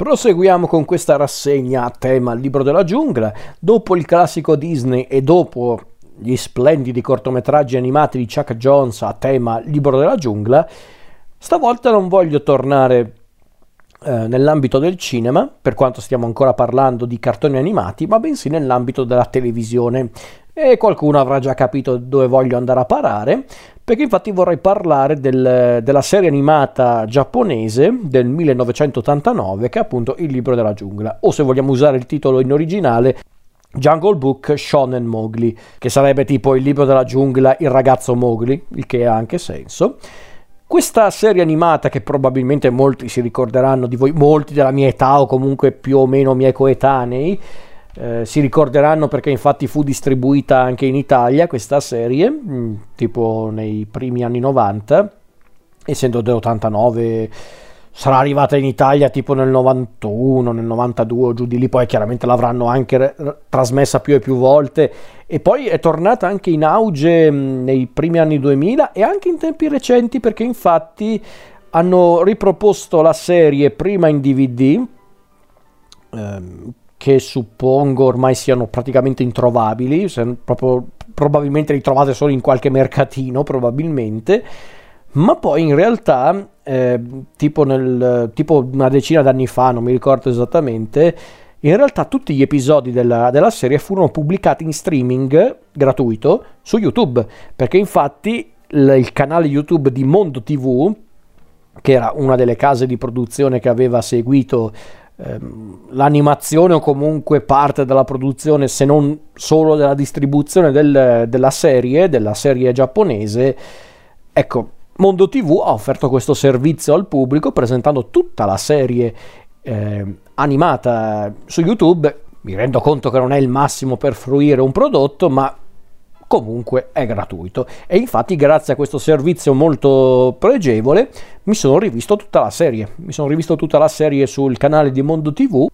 Proseguiamo con questa rassegna a tema Libro della giungla. Dopo il classico Disney e dopo gli splendidi cortometraggi animati di Chuck Jones a tema Libro della giungla, stavolta non voglio tornare eh, nell'ambito del cinema, per quanto stiamo ancora parlando di cartoni animati, ma bensì nell'ambito della televisione. E qualcuno avrà già capito dove voglio andare a parare, perché infatti vorrei parlare del, della serie animata giapponese del 1989 che è appunto Il libro della giungla, o se vogliamo usare il titolo in originale Jungle Book Shonen Mowgli, che sarebbe tipo il libro della giungla, il ragazzo Mowgli, il che ha anche senso. Questa serie animata che probabilmente molti si ricorderanno di voi, molti della mia età o comunque più o meno miei coetanei, eh, si ricorderanno perché infatti fu distribuita anche in Italia questa serie, mh, mm, tipo nei primi anni 90, essendo dell'89 sarà arrivata in Italia tipo nel 91, nel 92 o giù di lì, poi chiaramente l'avranno anche re- trasmessa più e più volte. E poi è tornata anche in auge nei primi anni 2000 e anche in tempi recenti perché infatti hanno riproposto la serie prima in DVD ehm, che suppongo ormai siano praticamente introvabili, proprio, probabilmente li trovate solo in qualche mercatino, probabilmente, ma poi in realtà, eh, tipo, nel, tipo una decina d'anni fa, non mi ricordo esattamente, in realtà tutti gli episodi della, della, serie furono pubblicati in streaming gratuito su YouTube, perché infatti il, il canale YouTube di Mondo TV, che era una delle case di produzione che aveva seguito Ehm, l'animazione o comunque parte della produzione, se non solo della distribuzione del, della serie, della serie giapponese, ecco, Mondo TV ha offerto questo servizio al pubblico presentando tutta la serie eh, animata su YouTube. Mi rendo conto che non è il massimo per fruire un prodotto, ma comunque è gratuito. E infatti grazie a questo servizio molto pregevole mi sono rivisto tutta la serie. Mi sono rivisto tutta la serie sul canale di Mondo TV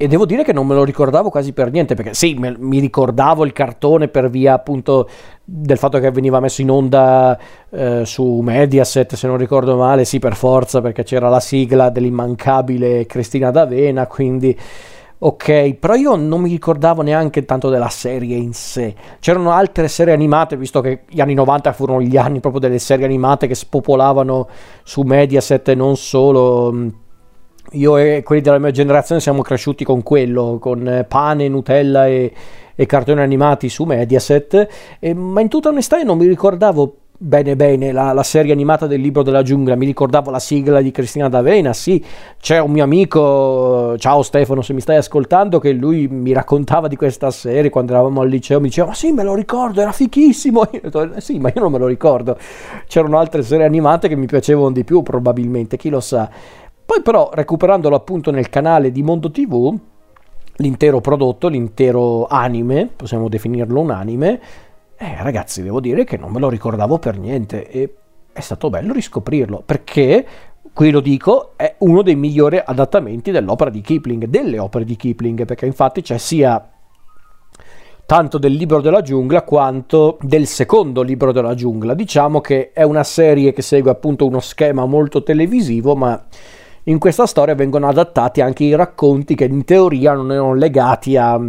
e devo dire che non me lo ricordavo quasi per niente perché sì me, mi ricordavo il cartone per via appunto del fatto che veniva messo in onda eh, su Mediaset se non ricordo male sì per forza perché c'era la sigla dell'immancabile Cristina D'Avena quindi Ok, però io non mi ricordavo neanche tanto della serie in sé. C'erano altre serie animate, visto che gli anni 90 furono gli anni proprio delle serie animate che spopolavano su Mediaset e non solo. Io e quelli della mia generazione siamo cresciuti con quello, con pane, Nutella e, e cartoni animati su Mediaset, e, ma in tutta onestà io non mi ricordavo Bene, bene, la, la, serie animata del libro della giungla, mi ricordavo la sigla di Cristina D'Avena, sì, c'è un mio amico, ciao Stefano se mi stai ascoltando, che lui mi raccontava di questa serie quando eravamo al liceo, mi diceva, ma sì, me lo ricordo, era fichissimo, io detto, eh, sì, ma io non me lo ricordo, c'erano altre serie animate che mi piacevano di più probabilmente, chi lo sa. Poi però, recuperandolo appunto nel canale di Mondo TV, l'intero prodotto, l'intero anime, possiamo definirlo un anime, eh, ragazzi, devo dire che non me lo ricordavo per niente e è stato bello riscoprirlo perché, qui lo dico, è uno dei migliori adattamenti dell'opera di Kipling, delle opere di Kipling, perché infatti c'è sia tanto del libro della giungla quanto del secondo libro della giungla. Diciamo che è una serie che segue appunto uno schema molto televisivo, ma in questa storia vengono adattati anche i racconti che in teoria non erano legati a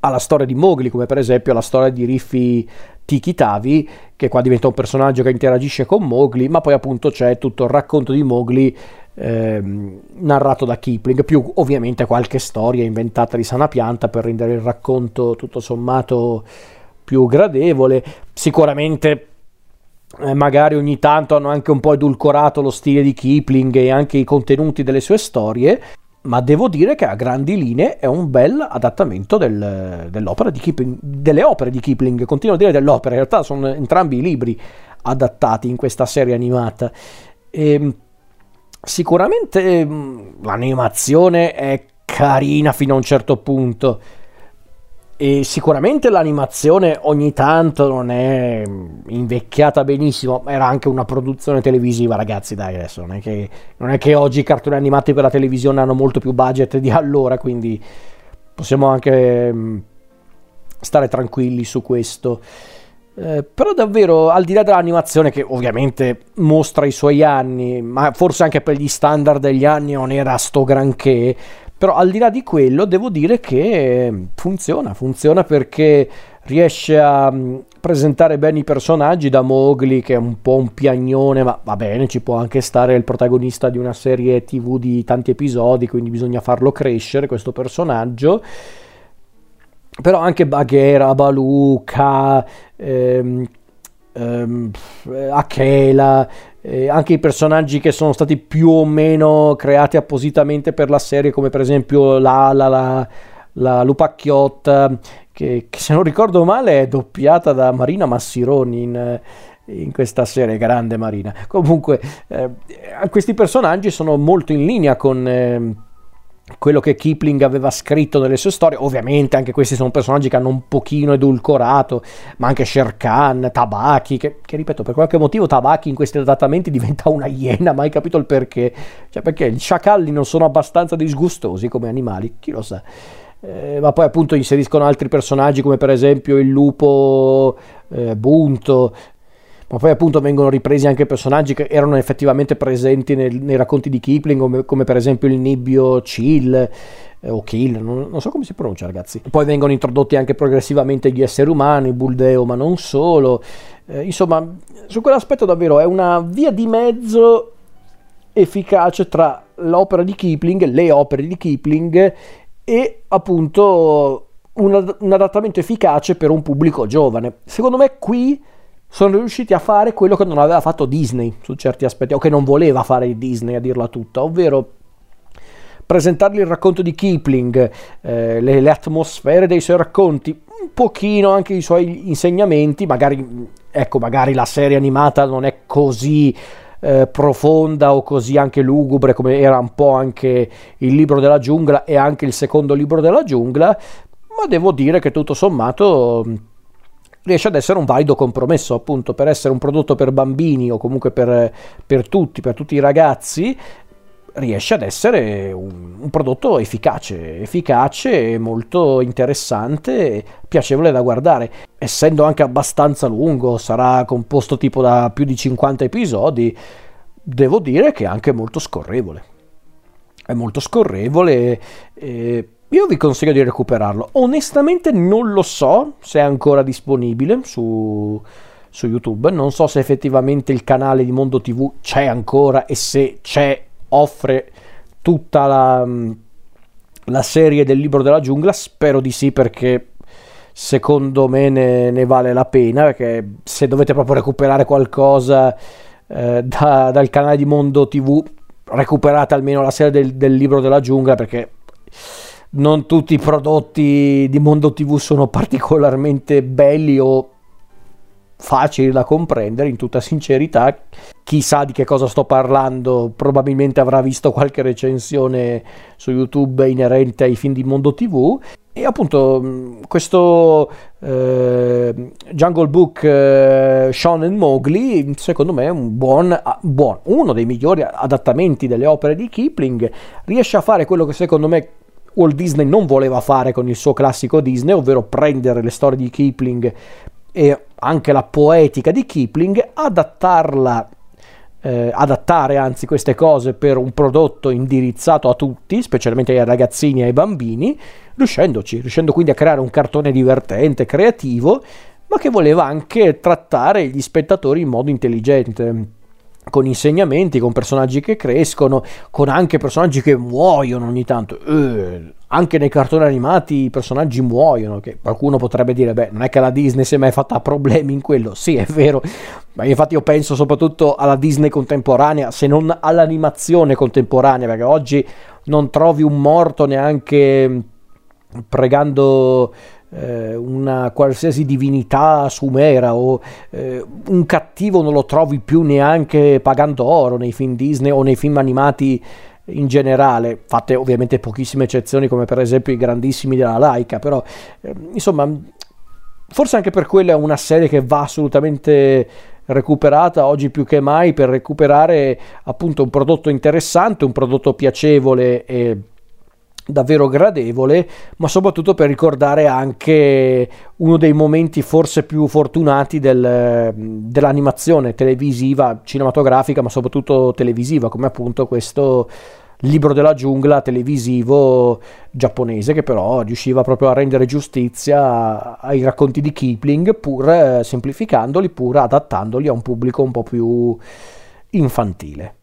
alla storia di Mowgli, come per esempio la storia di Riffi Tikitavi, che qua diventa un personaggio che interagisce con Mowgli, ma poi appunto c'è tutto il racconto di Mowgli eh, narrato da Kipling, più ovviamente qualche storia inventata di sana pianta per rendere il racconto tutto sommato più gradevole. Sicuramente eh, magari ogni tanto hanno anche un po' edulcorato lo stile di Kipling e anche i contenuti delle sue storie, ma devo dire che a grandi linee è un bel adattamento del, dell'opera di Kipling, delle opere di Kipling, continuo a dire dell'opera, in realtà sono entrambi i libri adattati in questa serie animata. E, ehm, sicuramente mm, l'animazione è carina fino a un certo punto e sicuramente l'animazione ogni tanto non è invecchiata benissimo, era anche una produzione televisiva, ragazzi, dai, adesso non è che, non è che oggi i cartoni animati per la televisione hanno molto più budget di allora, quindi possiamo anche mm, stare tranquilli su questo. Eh, però davvero, al di là dell'animazione che ovviamente mostra i suoi anni, ma forse anche per gli standard degli anni non era sto granché, però al di là di quello devo dire che funziona, funziona perché riesce a mm, presentare bene i personaggi da Mowgli che è un po' un piagnone ma va bene ci può anche stare il protagonista di una serie tv di tanti episodi quindi bisogna farlo crescere questo personaggio. Però anche Baghera, Baluca, ehm, ehm, Akela, eh, anche i personaggi che sono stati più o meno creati appositamente per la serie, come per esempio Lala, la, la Lupacchiotta, che, che, se non ricordo male è doppiata da Marina Massironi in, in questa serie, grande Marina. Comunque, eh, questi personaggi sono molto in linea con... Eh, quello che Kipling aveva scritto nelle sue storie. Ovviamente anche questi sono personaggi che hanno un pochino edulcorato, ma anche Sher Khan, Tabaki, che, che, ripeto, per qualche motivo Tabaki in questi adattamenti diventa una iena, mai capito il perché. Cioè perché gli sciacalli non sono abbastanza disgustosi come animali, chi lo sa. Eh, ma poi appunto inseriscono altri personaggi come per esempio il lupo eh, Bunto ma poi appunto vengono ripresi anche personaggi che erano effettivamente presenti nel, nei racconti di Kipling, come, come, per esempio il Nibbio Chill eh, o Kill, non, non, so come si pronuncia ragazzi. Poi vengono introdotti anche progressivamente gli esseri umani, Buldeo, ma non solo. Eh, insomma, su quell'aspetto davvero è una via di mezzo efficace tra l'opera di Kipling, le opere di Kipling e appunto un, un adattamento efficace per un pubblico giovane. Secondo me qui sono riusciti a fare quello che non aveva fatto Disney su certi aspetti, o che non voleva fare Disney a dirla tutta, ovvero presentargli il racconto di Kipling, eh, le, le, atmosfere dei suoi racconti, un pochino anche i suoi insegnamenti, magari, ecco, magari la serie animata non è così eh, profonda o così anche lugubre come era un po' anche il libro della giungla e anche il secondo libro della giungla, ma devo dire che tutto sommato riesce ad essere un valido compromesso appunto per essere un prodotto per bambini o comunque per, per tutti, per tutti i ragazzi, riesce ad essere un, un, prodotto efficace, efficace, molto interessante, piacevole da guardare. Essendo anche abbastanza lungo, sarà composto tipo da più di 50 episodi, devo dire che è anche molto scorrevole. È molto scorrevole. Eh, io vi consiglio di recuperarlo. Onestamente non lo so se è ancora disponibile su, su YouTube. Non so se effettivamente il canale di Mondo TV c'è ancora e se c'è offre tutta la, la serie del libro della giungla. Spero di sì perché secondo me ne, ne vale la pena. Perché se dovete proprio recuperare qualcosa eh, da, dal canale di Mondo TV, recuperate almeno la serie del, del libro della giungla perché non tutti i prodotti di Mondo TV sono particolarmente belli o facili da comprendere, in tutta sincerità. Chissà di che cosa sto parlando, probabilmente avrà visto qualche recensione su YouTube inerente ai film di Mondo TV. E appunto questo eh, Jungle Book eh, and Mowgli secondo me è un buon, ah, buon, uno dei migliori adattamenti delle opere di Kipling riesce a fare quello che secondo me Walt Disney non voleva fare con il suo classico Disney, ovvero prendere le storie di Kipling e anche la poetica di Kipling, adattarla, eh, adattare anzi queste cose per un prodotto indirizzato a tutti, specialmente ai ragazzini e ai bambini, riuscendoci, riuscendo quindi a creare un cartone divertente, creativo, ma che voleva anche trattare gli spettatori in modo intelligente con insegnamenti, con personaggi che crescono, con anche personaggi che muoiono ogni tanto. Eh, anche nei cartoni animati i personaggi muoiono, che qualcuno potrebbe dire, beh, non è che la Disney si è mai fatta problemi in quello. Sì, è vero, ma infatti io penso soprattutto alla Disney contemporanea, se non all'animazione contemporanea, perché oggi non trovi un morto neanche pregando una qualsiasi divinità sumera o eh, un cattivo non lo trovi più neanche pagando oro nei film Disney o nei film animati in generale, fatte ovviamente pochissime eccezioni come per esempio i grandissimi della Laika, però eh, insomma forse anche per quello è una serie che va assolutamente recuperata oggi più che mai per recuperare appunto un prodotto interessante, un prodotto piacevole e davvero gradevole, ma soprattutto per ricordare anche uno dei momenti forse più fortunati del, dell'animazione televisiva, cinematografica, ma soprattutto televisiva, come appunto questo libro della giungla televisivo giapponese che però riusciva proprio a rendere giustizia ai racconti di Kipling pur eh, semplificandoli, pur adattandoli a un pubblico un po' più infantile.